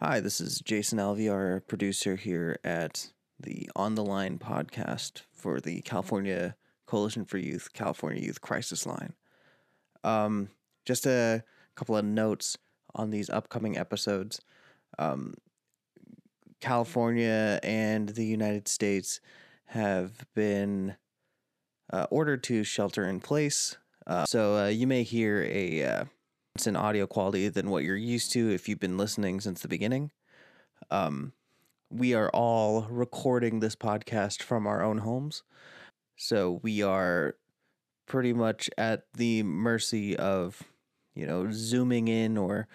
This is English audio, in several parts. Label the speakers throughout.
Speaker 1: Hi, this is Jason Alviar, producer here at the On the Line podcast for the California Coalition for Youth, California Youth Crisis Line. Um, just a couple of notes on these upcoming episodes. Um, California and the United States have been uh, ordered to shelter in place. Uh, so uh, you may hear a uh, in audio quality than what you're used to if you've been listening since the beginning. Um, we are all recording this podcast from our own homes. So we are pretty much at the mercy of, you know, zooming in or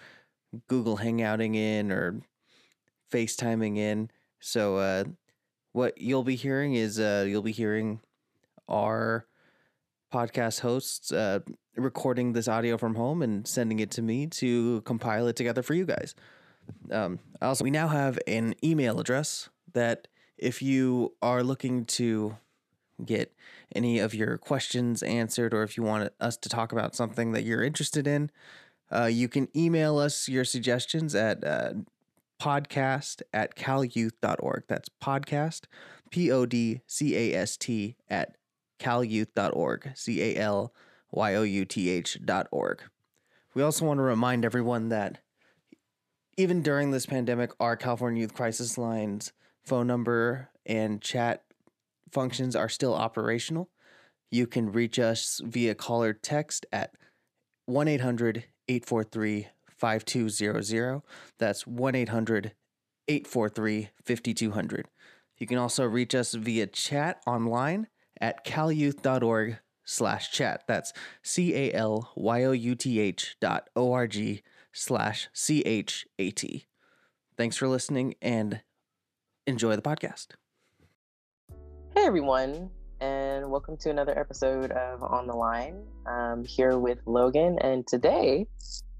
Speaker 1: Google Hangouting in or FaceTiming in. So uh, what you'll be hearing is uh, you'll be hearing our podcast hosts uh, recording this audio from home and sending it to me to compile it together for you guys. Um, also, we now have an email address that if you are looking to get any of your questions answered or if you want us to talk about something that you're interested in, uh, you can email us your suggestions at uh, podcast at calyouth.org. That's podcast, P O D C A S T, at calyouth.org, C A L Y O U T H.org. We also want to remind everyone that even during this pandemic, our California Youth Crisis Line's phone number and chat functions are still operational. You can reach us via call or text at 1 800 843 5200. That's 1 800 843 5200. You can also reach us via chat online at calyouth.org slash chat. That's C A L Y O U T H dot O R G slash C H A T. Thanks for listening and enjoy the podcast.
Speaker 2: Hey everyone, and welcome to another episode of On the Line. I'm here with Logan, and today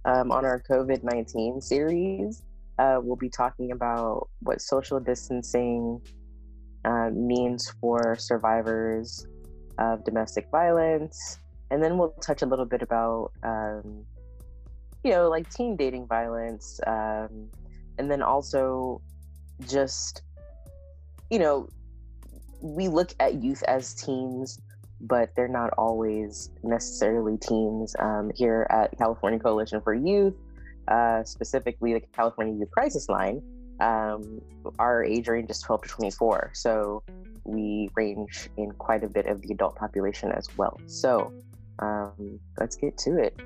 Speaker 2: um, on our COVID 19 series, uh, we'll be talking about what social distancing uh, means for survivors of domestic violence. And then we'll touch a little bit about, um, you know, like teen dating violence. Um, and then also just, you know, we look at youth as teens, but they're not always necessarily teens. Um, here at California Coalition for Youth, uh, specifically the California Youth Crisis Line, um, our age range is 12 to 24. So we range in quite a bit of the adult population as well. So um, let's get to it.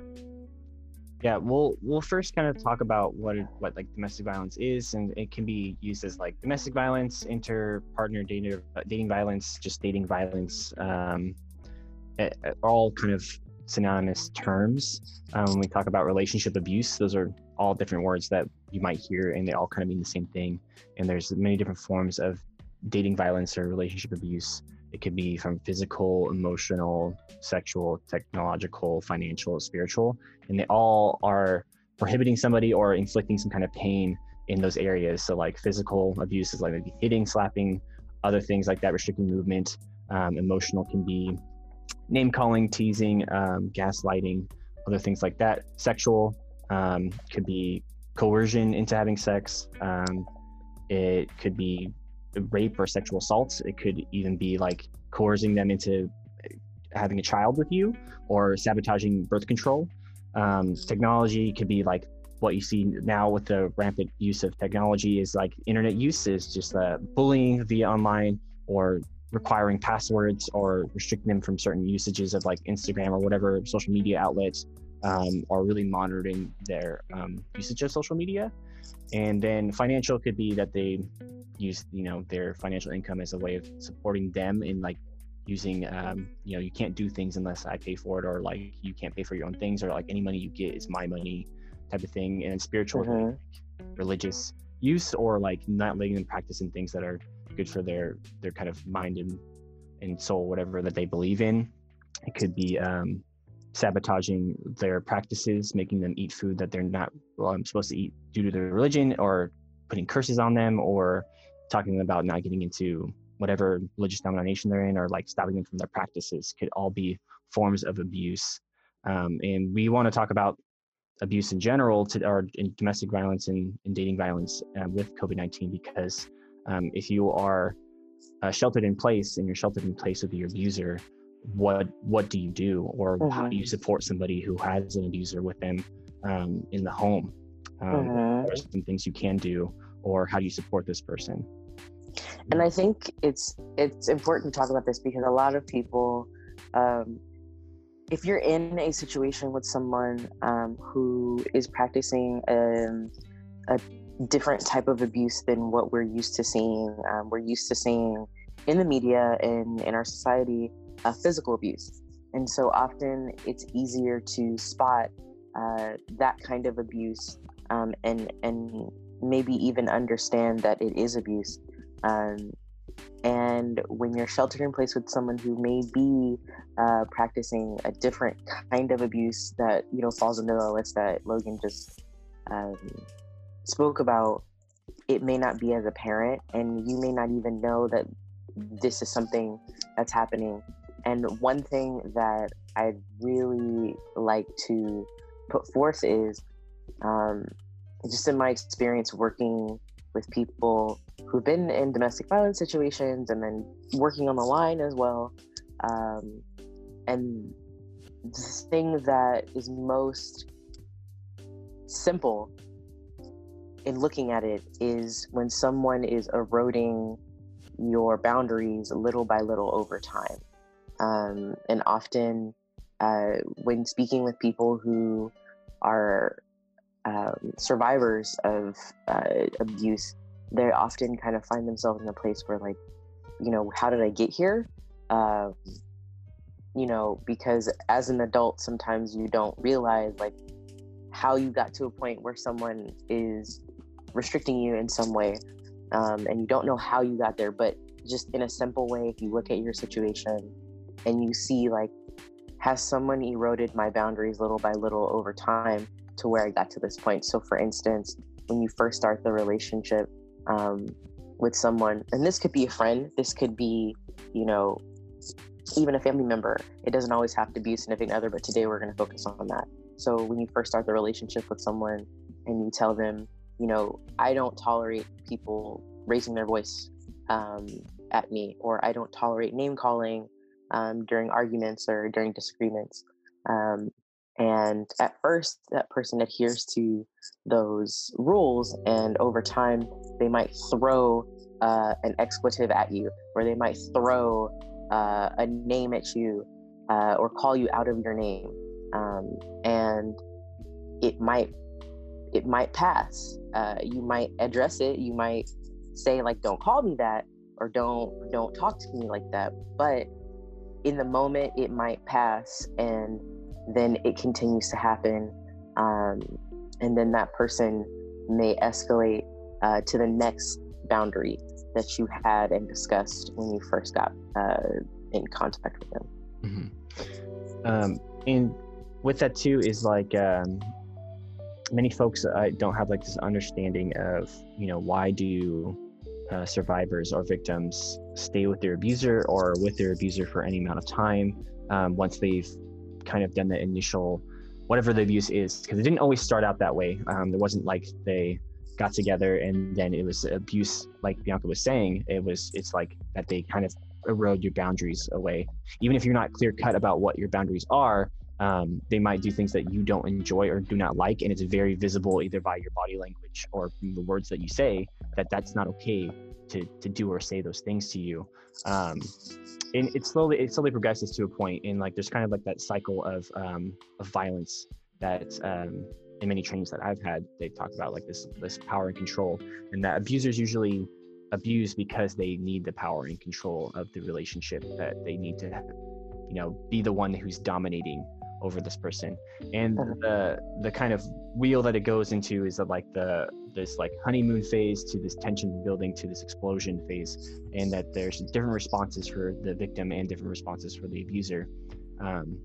Speaker 3: Yeah, we'll we'll first kind of talk about what what like domestic violence is, and it can be used as like domestic violence, inter partner dating dating violence, just dating violence, um, all kind of synonymous terms. Um, when we talk about relationship abuse, those are all different words that you might hear, and they all kind of mean the same thing. And there's many different forms of dating violence or relationship abuse. It could be from physical, emotional, sexual, technological, financial, spiritual, and they all are prohibiting somebody or inflicting some kind of pain in those areas. So, like physical abuse is like maybe hitting, slapping, other things like that, restricting movement. Um, emotional can be name calling, teasing, um, gaslighting, other things like that. Sexual um, could be coercion into having sex. Um, it could be rape or sexual assaults. It could even be like coercing them into having a child with you or sabotaging birth control. Um, technology could be like what you see now with the rampant use of technology is like internet use is just uh, bullying via online or requiring passwords or restricting them from certain usages of like Instagram or whatever social media outlets um, or really monitoring their um, usage of social media. And then financial could be that they use, you know, their financial income as a way of supporting them in like using, um, you know, you can't do things unless I pay for it, or like you can't pay for your own things, or like any money you get is my money type of thing. And spiritual, mm-hmm. religious use, or like not letting them practice in things that are good for their their kind of mind and and soul, whatever that they believe in. It could be um, sabotaging their practices, making them eat food that they're not supposed to eat due to their religion, or putting curses on them, or talking about not getting into whatever religious denomination they're in, or like stopping them from their practices, could all be forms of abuse. Um, and we want to talk about abuse in general to or domestic violence and, and dating violence uh, with covid-19 because um, if you are uh, sheltered in place and you're sheltered in place with your abuser what what do you do or mm-hmm. how do you support somebody who has an abuser with them um, in the home um, mm-hmm. are some things you can do or how do you support this person
Speaker 2: and i think it's it's important to talk about this because a lot of people um, if you're in a situation with someone um, who is practicing a, um, a, different type of abuse than what we're used to seeing, um, we're used to seeing in the media and in our society uh, physical abuse. And so often it's easier to spot uh, that kind of abuse um, and, and maybe even understand that it is abuse. Um, and when you're sheltered in place with someone who may be uh, practicing a different kind of abuse that you know falls under the list that Logan just um, spoke about, it may not be as a parent, and you may not even know that this is something that's happening. And one thing that I'd really like to put forth is um, just in my experience working with people who've been in domestic violence situations and then working on the line as well. Um, and the thing that is most simple in looking at it is when someone is eroding your boundaries little by little over time. Um, and often, uh, when speaking with people who are um, survivors of uh, abuse, they often kind of find themselves in a place where, like, you know, how did I get here? Um, you know, because as an adult, sometimes you don't realize like how you got to a point where someone is restricting you in some way, um, and you don't know how you got there. But just in a simple way, if you look at your situation and you see like, has someone eroded my boundaries little by little over time? to where I got to this point. So, for instance, when you first start the relationship um, with someone, and this could be a friend, this could be, you know, even a family member. It doesn't always have to be a significant other, but today we're going to focus on that. So, when you first start the relationship with someone and you tell them, you know, I don't tolerate people raising their voice um, at me, or I don't tolerate name calling um, during arguments or during disagreements. Um, and at first, that person adheres to those rules, and over time, they might throw uh, an expletive at you, or they might throw uh, a name at you, uh, or call you out of your name, um, and it might it might pass. Uh, you might address it. You might say like, "Don't call me that," or "Don't don't talk to me like that." But in the moment, it might pass, and then it continues to happen. Um, and then that person may escalate uh, to the next boundary that you had and discussed when you first got uh, in contact with them.
Speaker 3: Mm-hmm. Um, and with that too is like um, many folks uh, don't have like this understanding of you know why do uh, survivors or victims stay with their abuser or with their abuser for any amount of time um, once they've kind of done the initial whatever the abuse is because it didn't always start out that way. Um, it wasn't like they got together and then it was abuse like bianca was saying. It was it's like that they kind of erode your boundaries away. Even if you're not clear cut about what your boundaries are um, they might do things that you don't enjoy or do not like and it's very visible either by your body language or the words that you say that that's not okay to, to do or say those things to you um, and it slowly it slowly progresses to a point. and like there's kind of like that cycle of um, of violence that um, in many trainings that I've had they talk about like this this power and control and that abusers usually abuse because they need the power and control of the relationship that they need to you know be the one who's dominating over this person. And uh-huh. the the kind of wheel that it goes into is that like the this like honeymoon phase to this tension building to this explosion phase and that there's different responses for the victim and different responses for the abuser. Um,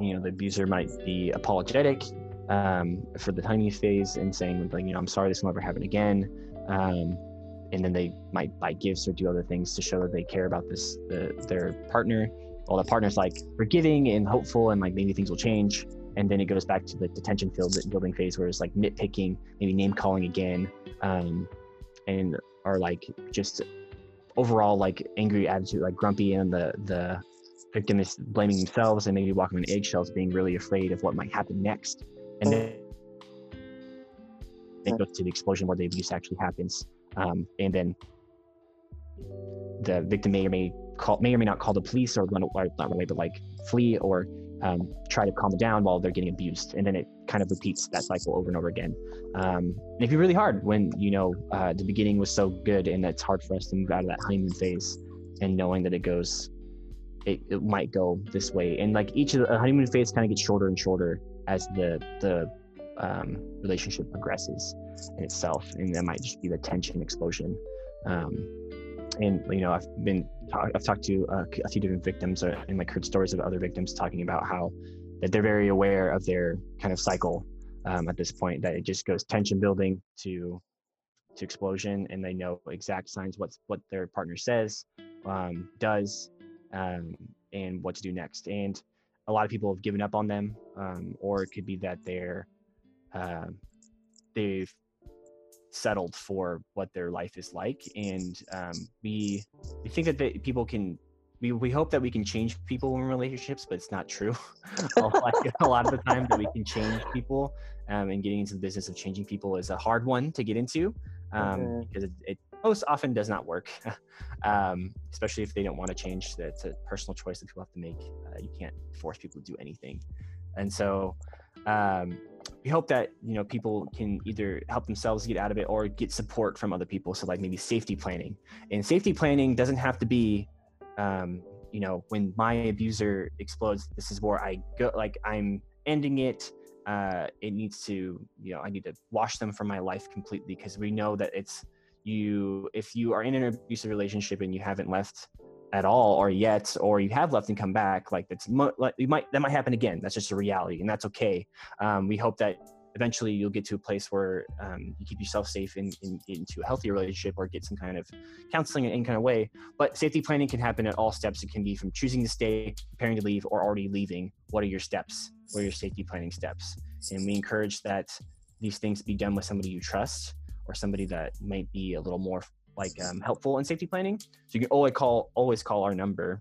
Speaker 3: you know the abuser might be apologetic um, for the honeymoon phase and saying like you know i'm sorry this will never happen again. Um, and then they might buy gifts or do other things to show that they care about this the, their partner well the partner's like forgiving and hopeful and like maybe things will change. And then it goes back to the detention field building phase where it's like nitpicking, maybe name calling again, um, and are like just overall like angry attitude, like grumpy, and the the victim is blaming themselves and maybe walking on eggshells, being really afraid of what might happen next, and then it goes to the explosion where the abuse actually happens, um, and then the victim may or may call may or may not call the police or run away, not run away, but like flee or um, try to calm down while they're getting abused, and then it kind of repeats that cycle over and over again. Um, and it can be really hard when you know uh, the beginning was so good, and it's hard for us to move out of that honeymoon phase, and knowing that it goes, it, it might go this way, and like each of the honeymoon phase kind of gets shorter and shorter as the the um, relationship progresses in itself, and that might just be the tension explosion. Um, and you know, I've been I've talked to uh, a few different victims uh, and like heard stories of other victims talking about how that they're very aware of their kind of cycle um, at this point that it just goes tension building to to explosion and they know exact signs what's what their partner says um, does um, and what to do next. And a lot of people have given up on them um, or it could be that they're uh, they've settled for what their life is like and um, we we think that they, people can we, we hope that we can change people in relationships but it's not true. Like a lot of the time that we can change people um, and getting into the business of changing people is a hard one to get into um, mm-hmm. because it, it, most often does not work. Um, especially if they don't want to change that's a personal choice that people have to make. Uh, you can't force people to do anything. And so um, we hope that you know people can either help themselves get out of it or get support from other people. So like maybe safety planning. And safety planning doesn't have to be um, you know when my abuser explodes this is where i go like i'm ending it. Uh, it needs to you know i need to wash them from my life completely because we know that it's you if you are in an abusive relationship and you haven't left at all or yet or you have left and come back like that's like you might that might happen again. That's just a reality and that's okay. Um, we hope that eventually you'll get to a place where um, you keep yourself safe in, in, into a healthy relationship or get some kind of counseling in any kind of way. But safety planning can happen at all steps. It can be from choosing to stay preparing to leave or already leaving. What are your steps? What are your safety planning steps? And we encourage that these things be done with somebody you trust or somebody that might be a little more like um, helpful in safety planning. So you can always call always call our number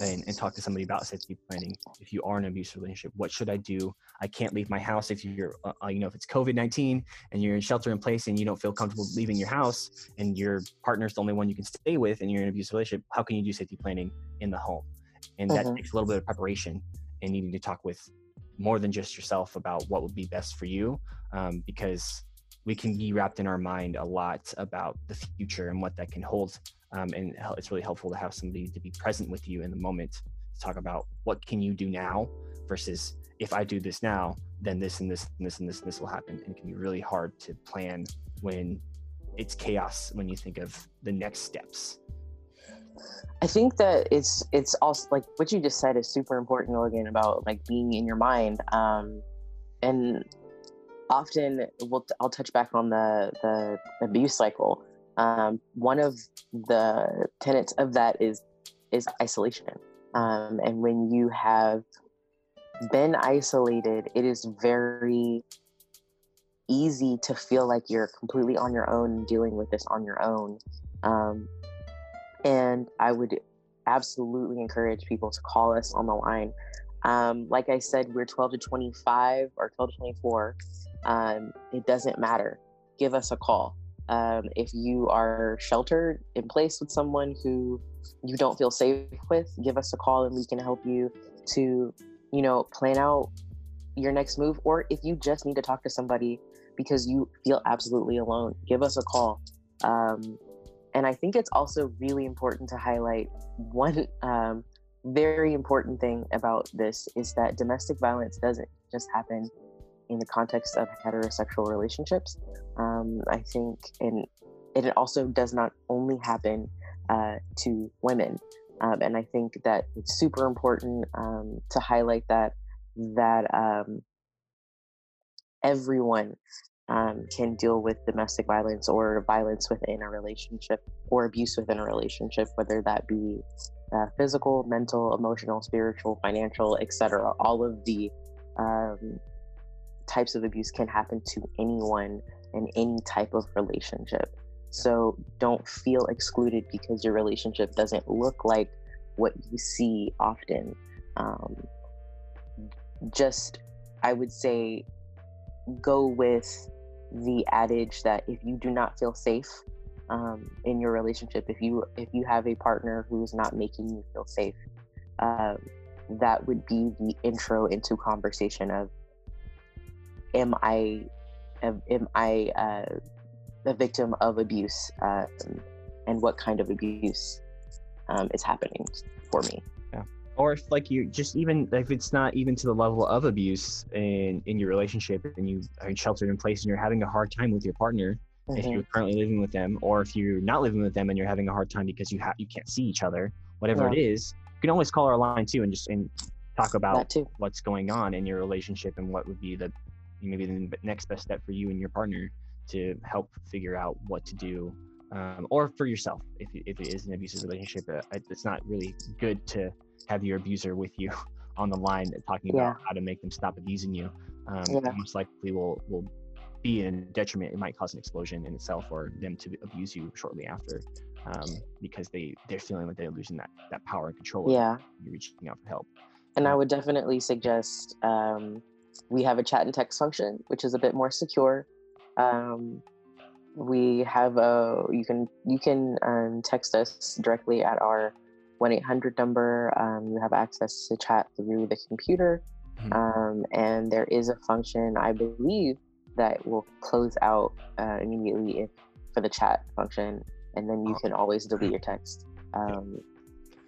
Speaker 3: and, and talk to somebody about safety planning. If you are in an abusive relationship, what should I do? I can't leave my house if you're, uh, uh you know, if it's COVID 19 and you're in shelter in place and you don't feel comfortable leaving your house and your partner's the only one you can stay with and you're in an abusive relationship, how can you do safety planning in the home? And that mm-hmm. takes a little bit of preparation and needing to talk with more than just yourself about what would be best for you um, because we can be wrapped in our mind a lot about the future and what that can hold. Um, and it's really helpful to have somebody to be present with you in the moment to talk about what can you do now versus if I do this now, then this and this and this and this and this will happen. And it can be really hard to plan when it's chaos when you think of the next steps.
Speaker 2: I think that it's it's also like what you just said is super important, Logan, about like being in your mind. Um, and often we'll, I'll touch back on the, the abuse cycle. Um, one of the tenets of that is is isolation. Um, and when you have been isolated, it is very easy to feel like you're completely on your own dealing with this on your own. Um, and I would absolutely encourage people to call us on the line. Um, like I said, we're 12 to 25 or 12 to 24 um, it doesn't matter. Give us a call. Um, if you are sheltered in place with someone who you don't feel safe with, give us a call and we can help you to, you know, plan out your next move. Or if you just need to talk to somebody because you feel absolutely alone, give us a call. Um, and I think it's also really important to highlight one um, very important thing about this is that domestic violence doesn't just happen in the context of heterosexual relationships. Um, I think, and it also does not only happen uh, to women. Um, and I think that it's super important um, to highlight that that um, everyone um, can deal with domestic violence or violence within a relationship or abuse within a relationship, whether that be uh, physical, mental, emotional, spiritual, financial, etc. All of the um, types of abuse can happen to anyone in any type of relationship. So don't feel excluded because your relationship doesn't look like what you see often. Um, just, I would say, go with the adage that if you do not feel safe um, in your relationship, if you if you have a partner who's not making you feel safe, uh, that would be the intro into conversation of, am I, am, am I uh, a victim of abuse, um, and what kind of abuse um, is happening for me? Yeah.
Speaker 3: or if like you just even if it's not even to the level of abuse in in your relationship and you are sheltered in place and you're having a hard time with your partner mm-hmm. if you're currently living with them or if you're not living with them and you're having a hard time because you have you can't see each other whatever yeah. it is you can always call our line too and just and talk about what's going on in your relationship and what would be the maybe the next best step for you and your partner to help figure out what to do um, or for yourself if, if it is an abusive relationship uh, it's not really good to have your abuser with you on the line talking yeah. about how to make them stop abusing you um, yeah. most likely will will be in detriment it might cause an explosion in itself or them to abuse you shortly after um, because they they're feeling like they're losing that that power and control
Speaker 2: yeah
Speaker 3: you're reaching out for help
Speaker 2: and i would definitely suggest um, we have a chat and text function which is a bit more secure. Um, we have a you can you can um, text us directly at our 1-800 number. Um, you have access to chat through the computer. Mm-hmm. um, and there is a function i believe that will close out uh, immediately if for the chat function. And then you oh. can always delete your text. Um,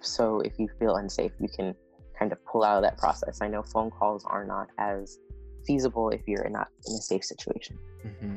Speaker 2: so if you feel unsafe you can kind of pull out of that process. I know phone calls are not as feasible if you're not in a safe situation.
Speaker 3: Mm-hmm.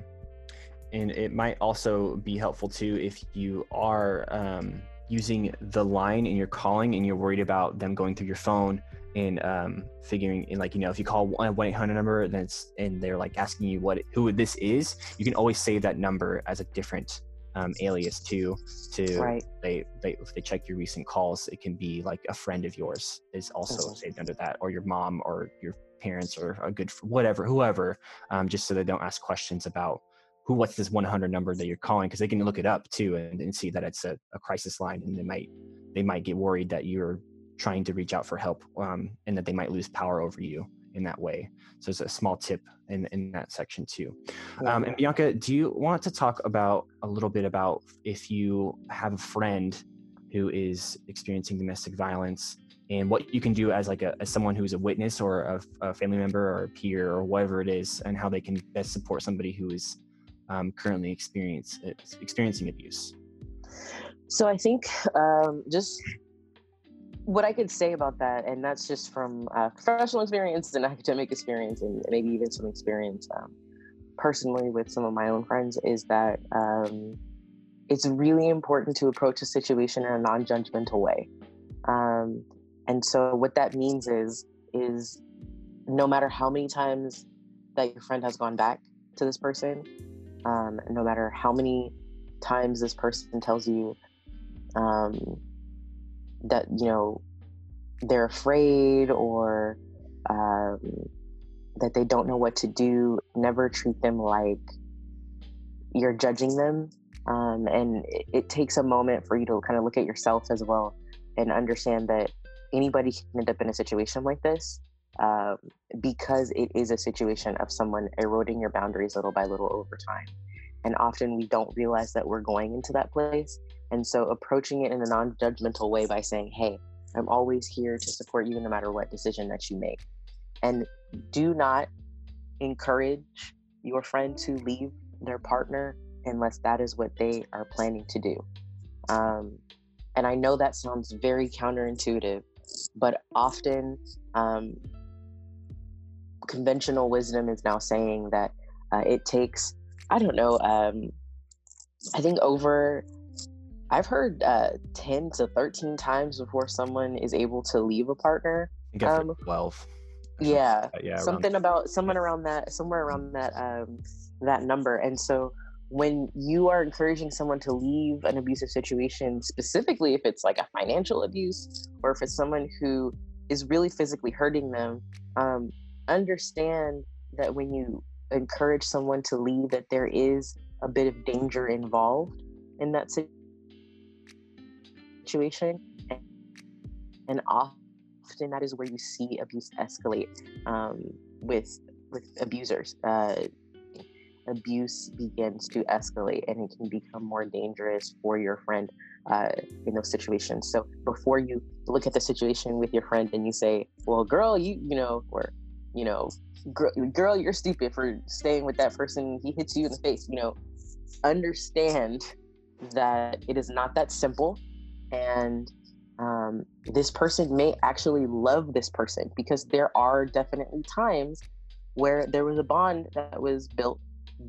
Speaker 3: And it might also be helpful too if you are um, using the line and you're calling and you're worried about them going through your phone and um, figuring in like you know if you call one eight hundred number then it's and they're like asking you what who this is you can always save that number as a different um, alias too to
Speaker 2: right.
Speaker 3: they they if they check your recent calls it can be like a friend of yours is also saved under that or your mom or your parents or a good whatever whoever um, just so they don't ask questions about who what's this 100 number that you're calling because they can look it up too and, and see that it's a, a, crisis line and they might they might get worried that you're trying to reach out for help um, and that they might lose power over you in that way. So it's a small tip in, in that section too. Um, and bianca do you want to talk about a little bit about if you have a friend who is experiencing domestic violence and what you can do as like a as someone who's a witness or a, a family member or a peer or whatever it is and how they can best support somebody who is um, currently experience experiencing abuse?
Speaker 2: So I think um, just what I could say about that, and that's just from uh, professional experience and academic experience, and maybe even some experience um, personally with some of my own friends, is that um, it's really important to approach a situation in a non-judgmental way. Um, and so what that means is is no matter how many times that your friend has gone back to this person um, no matter how many times this person tells you um, that you know they're afraid or um, that they don't know what to do never treat them like you're judging them um, and it, it, takes a moment for you to kind of look at yourself as well and understand that anybody can end up in a situation like this um, because it is a situation of someone eroding your boundaries little by little over time. And often we don't realize that we're going into that place. And so approaching it in a non judgmental way by saying, hey, I'm always here to support you no matter what decision that you make. And do not encourage your friend to leave their partner unless that is what they are planning to do. Um, and I know that sounds very counterintuitive, but often um, conventional wisdom is now saying that uh, it takes i don't know um, i think over i've heard uh, 10 to 13 times before someone is able to leave a partner
Speaker 3: um, 12
Speaker 2: yeah, yeah something about someone around that somewhere around that um, that number and so when you are encouraging someone to leave an abusive situation specifically if it's like a financial abuse or if it's someone who is really physically hurting them um, understand that when you encourage someone to leave, that there is a bit of danger involved in that situation. And often that is where you see abuse escalate um, with with abusers. Uh, abuse begins to escalate and it can become more dangerous for your friend uh, in those situations. So before you look at the situation with your friend and you say, "Well, girl, you you know," or you know, girl, girl, you're stupid for staying with that person. He hits you in the face. You know, understand that it is not that simple, and um, this person may actually love this person because there are definitely times where there was a bond that was built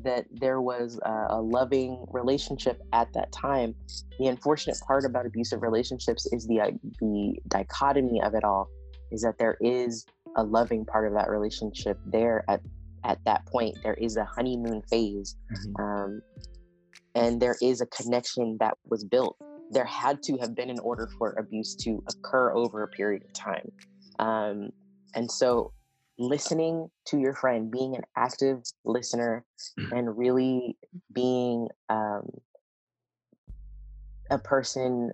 Speaker 2: that there was a, a, loving relationship at that time. The unfortunate part about abusive relationships is the uh, the dichotomy of it all is that there is a loving part of that relationship there at at that point. There is a honeymoon phase, mm-hmm. um, and there is a connection that was built. There had to have been in order for abuse to occur over a period of time, um, and so listening to your friend, being an active listener, mm. and really being um, a person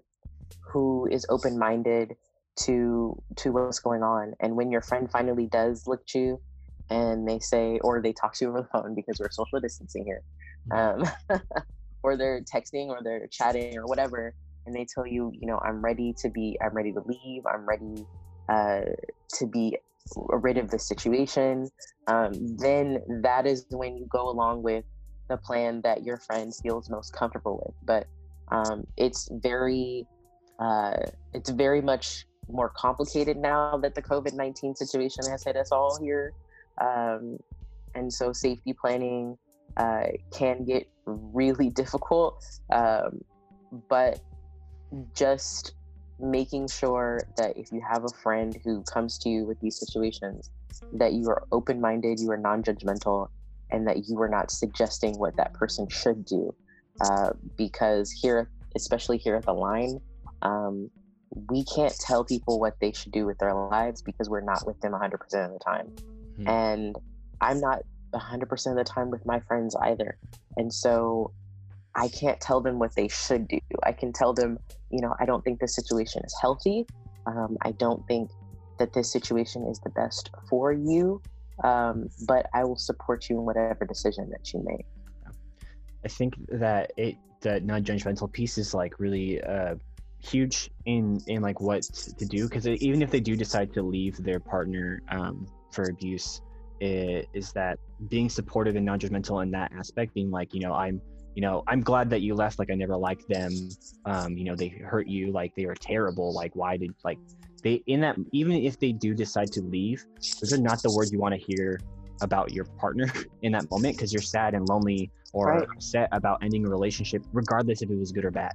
Speaker 2: who is open minded to to what's going on. And when your friend finally does look at you and they say, or they talk to you over the phone because we're social distancing here, mm. um, or they're texting or they're chatting or whatever, and they tell you, you know, I'm ready to be, I'm ready to leave, I'm ready uh, to be rid of the situation, um, then that is when you go along with the plan that your friend feels most comfortable with. But um, it's very, uh, it's very much more complicated now that the COVID nineteen situation has hit us all here, um, and so safety planning uh, can get really difficult. Um, but just making sure that if you have a friend who comes to you with these situations, that you are open minded, you are non judgmental, and that you are not suggesting what that person should do. Uh, because here, especially here at the line, um, we can't tell people what they should do with their lives because we're not with them 100% of the time. Mm-hmm. And I'm not 100% of the time with my friends either. And so I can't tell them what they should do. I can tell them, you know, I don't think this situation is healthy. Um, I don't think that this situation is the best for you, um, but I will support you in whatever decision that you make.
Speaker 3: I think that it that non-judgmental piece is like really uh, huge in in like what to do because even if they do decide to leave their partner um, for abuse, it, is that being supportive and non-judgmental in that aspect, being like, you know, I'm you know, I'm glad that you left. Like, I never liked them. Um, you know, they hurt you. Like, they were terrible. Like, why did like they in that? Even if they do decide to leave, those are not the words you want to hear about your partner in that moment because you're sad and lonely or right. upset about ending a relationship, regardless if it was good or bad.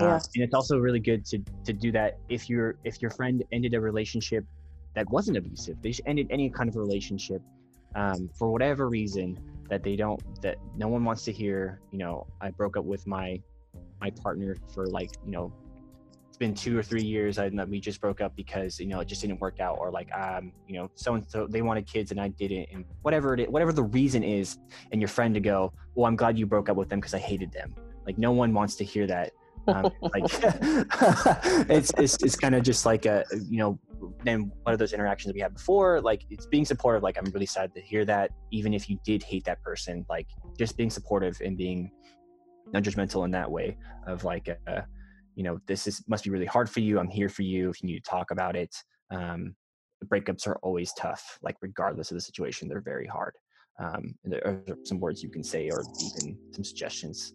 Speaker 3: Uh, yeah. Uh, and it's also really good to to do that if your if your friend ended a relationship that wasn't abusive. They ended any kind of relationship um, for whatever reason that they don't that no one wants to hear you know i broke up with my my partner for like you know been two or three years and that we just broke up because you know it just didn't work out or like um you know so and so they wanted kids and i didn't and whatever it is whatever the reason is and your friend to go well i'm glad you broke up with them because i hated them. Like no one wants to hear that. Um, like it's it's, it's kind of just like a you know then one of those interactions that we had before like it's being supportive like i'm really sad to hear that even if you did hate that person like just being supportive and being non-judgmental in that way of like uh, you know this is must be really hard for you i'm here for you if you need to talk about it um, breakups are always tough like regardless of the situation they're very hard. Um, there are some words you can say or even some suggestions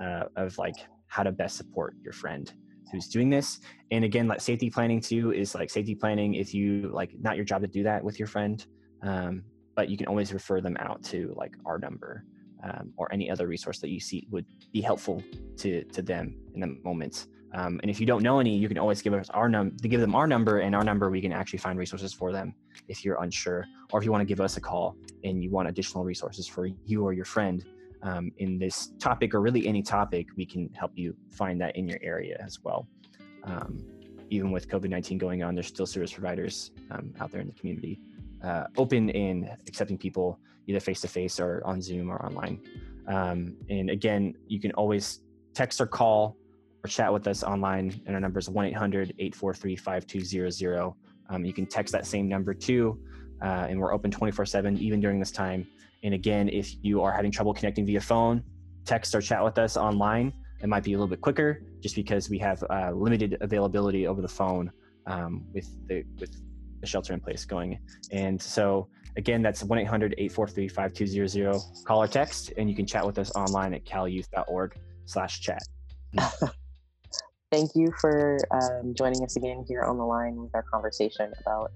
Speaker 3: uh, of like how to best support your friend who's doing this. And again like safety planning too is like safety planning if you like not your job to do that with your friend um, but you can always refer them out to like our number um, or any other resource that you see would be helpful to to them in the moment um, and if you don't know any you can always give us our number to give them our number and our number we can actually find resources for them if you're unsure or if you want to give us a call and you want additional resources for you or your friend um, in this topic or really any topic, we can help you find that in your area as well. Um, even with COVID 19 going on, there's still service providers um, out there in the community uh, open in accepting people either face to face or on Zoom or online. Um, and again, you can always text or call chat with us online, and our number is 1 800 843 5200. Um, you can text that same number too, uh, and we're open 24 7 even during this time. And again, if you are having trouble connecting via phone, text or chat with us online. It might be a little bit quicker just because we have uh, limited availability over the phone um, with the with the shelter in place going. And so again, that's 1-800-843-5200. Call or text, and you can chat with us online at calyouth.org slash chat.
Speaker 2: Thank you for um, joining us again here on the line with our conversation about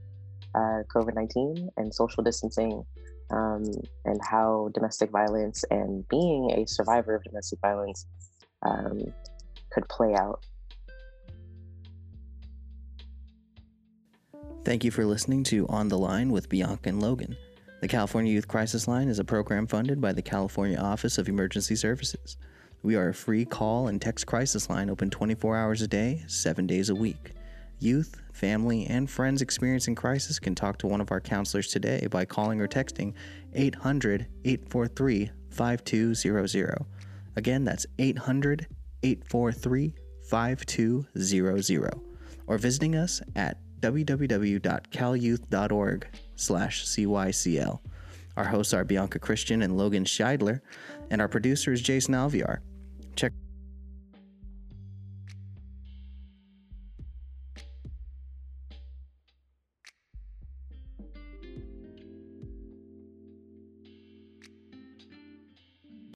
Speaker 2: uh, COVID 19 and social distancing um, and how domestic violence and being a survivor of domestic violence um, could play out.
Speaker 1: Thank you for listening to On the Line with Bianca and Logan. The California Youth Crisis Line is a program funded by the California Office of Emergency Services. We are a free call and text crisis line open 24 hours a day, 7 days a week. Youth, family, and friends experiencing crisis can talk to one of our counselors today by calling or texting 800 843 5200. Again, that's 800 843 5200. Or visiting us at www.calyouth.org slash cycl. Our hosts are Bianca Christian and Logan Scheidler, and our producer is Jason Alviar check.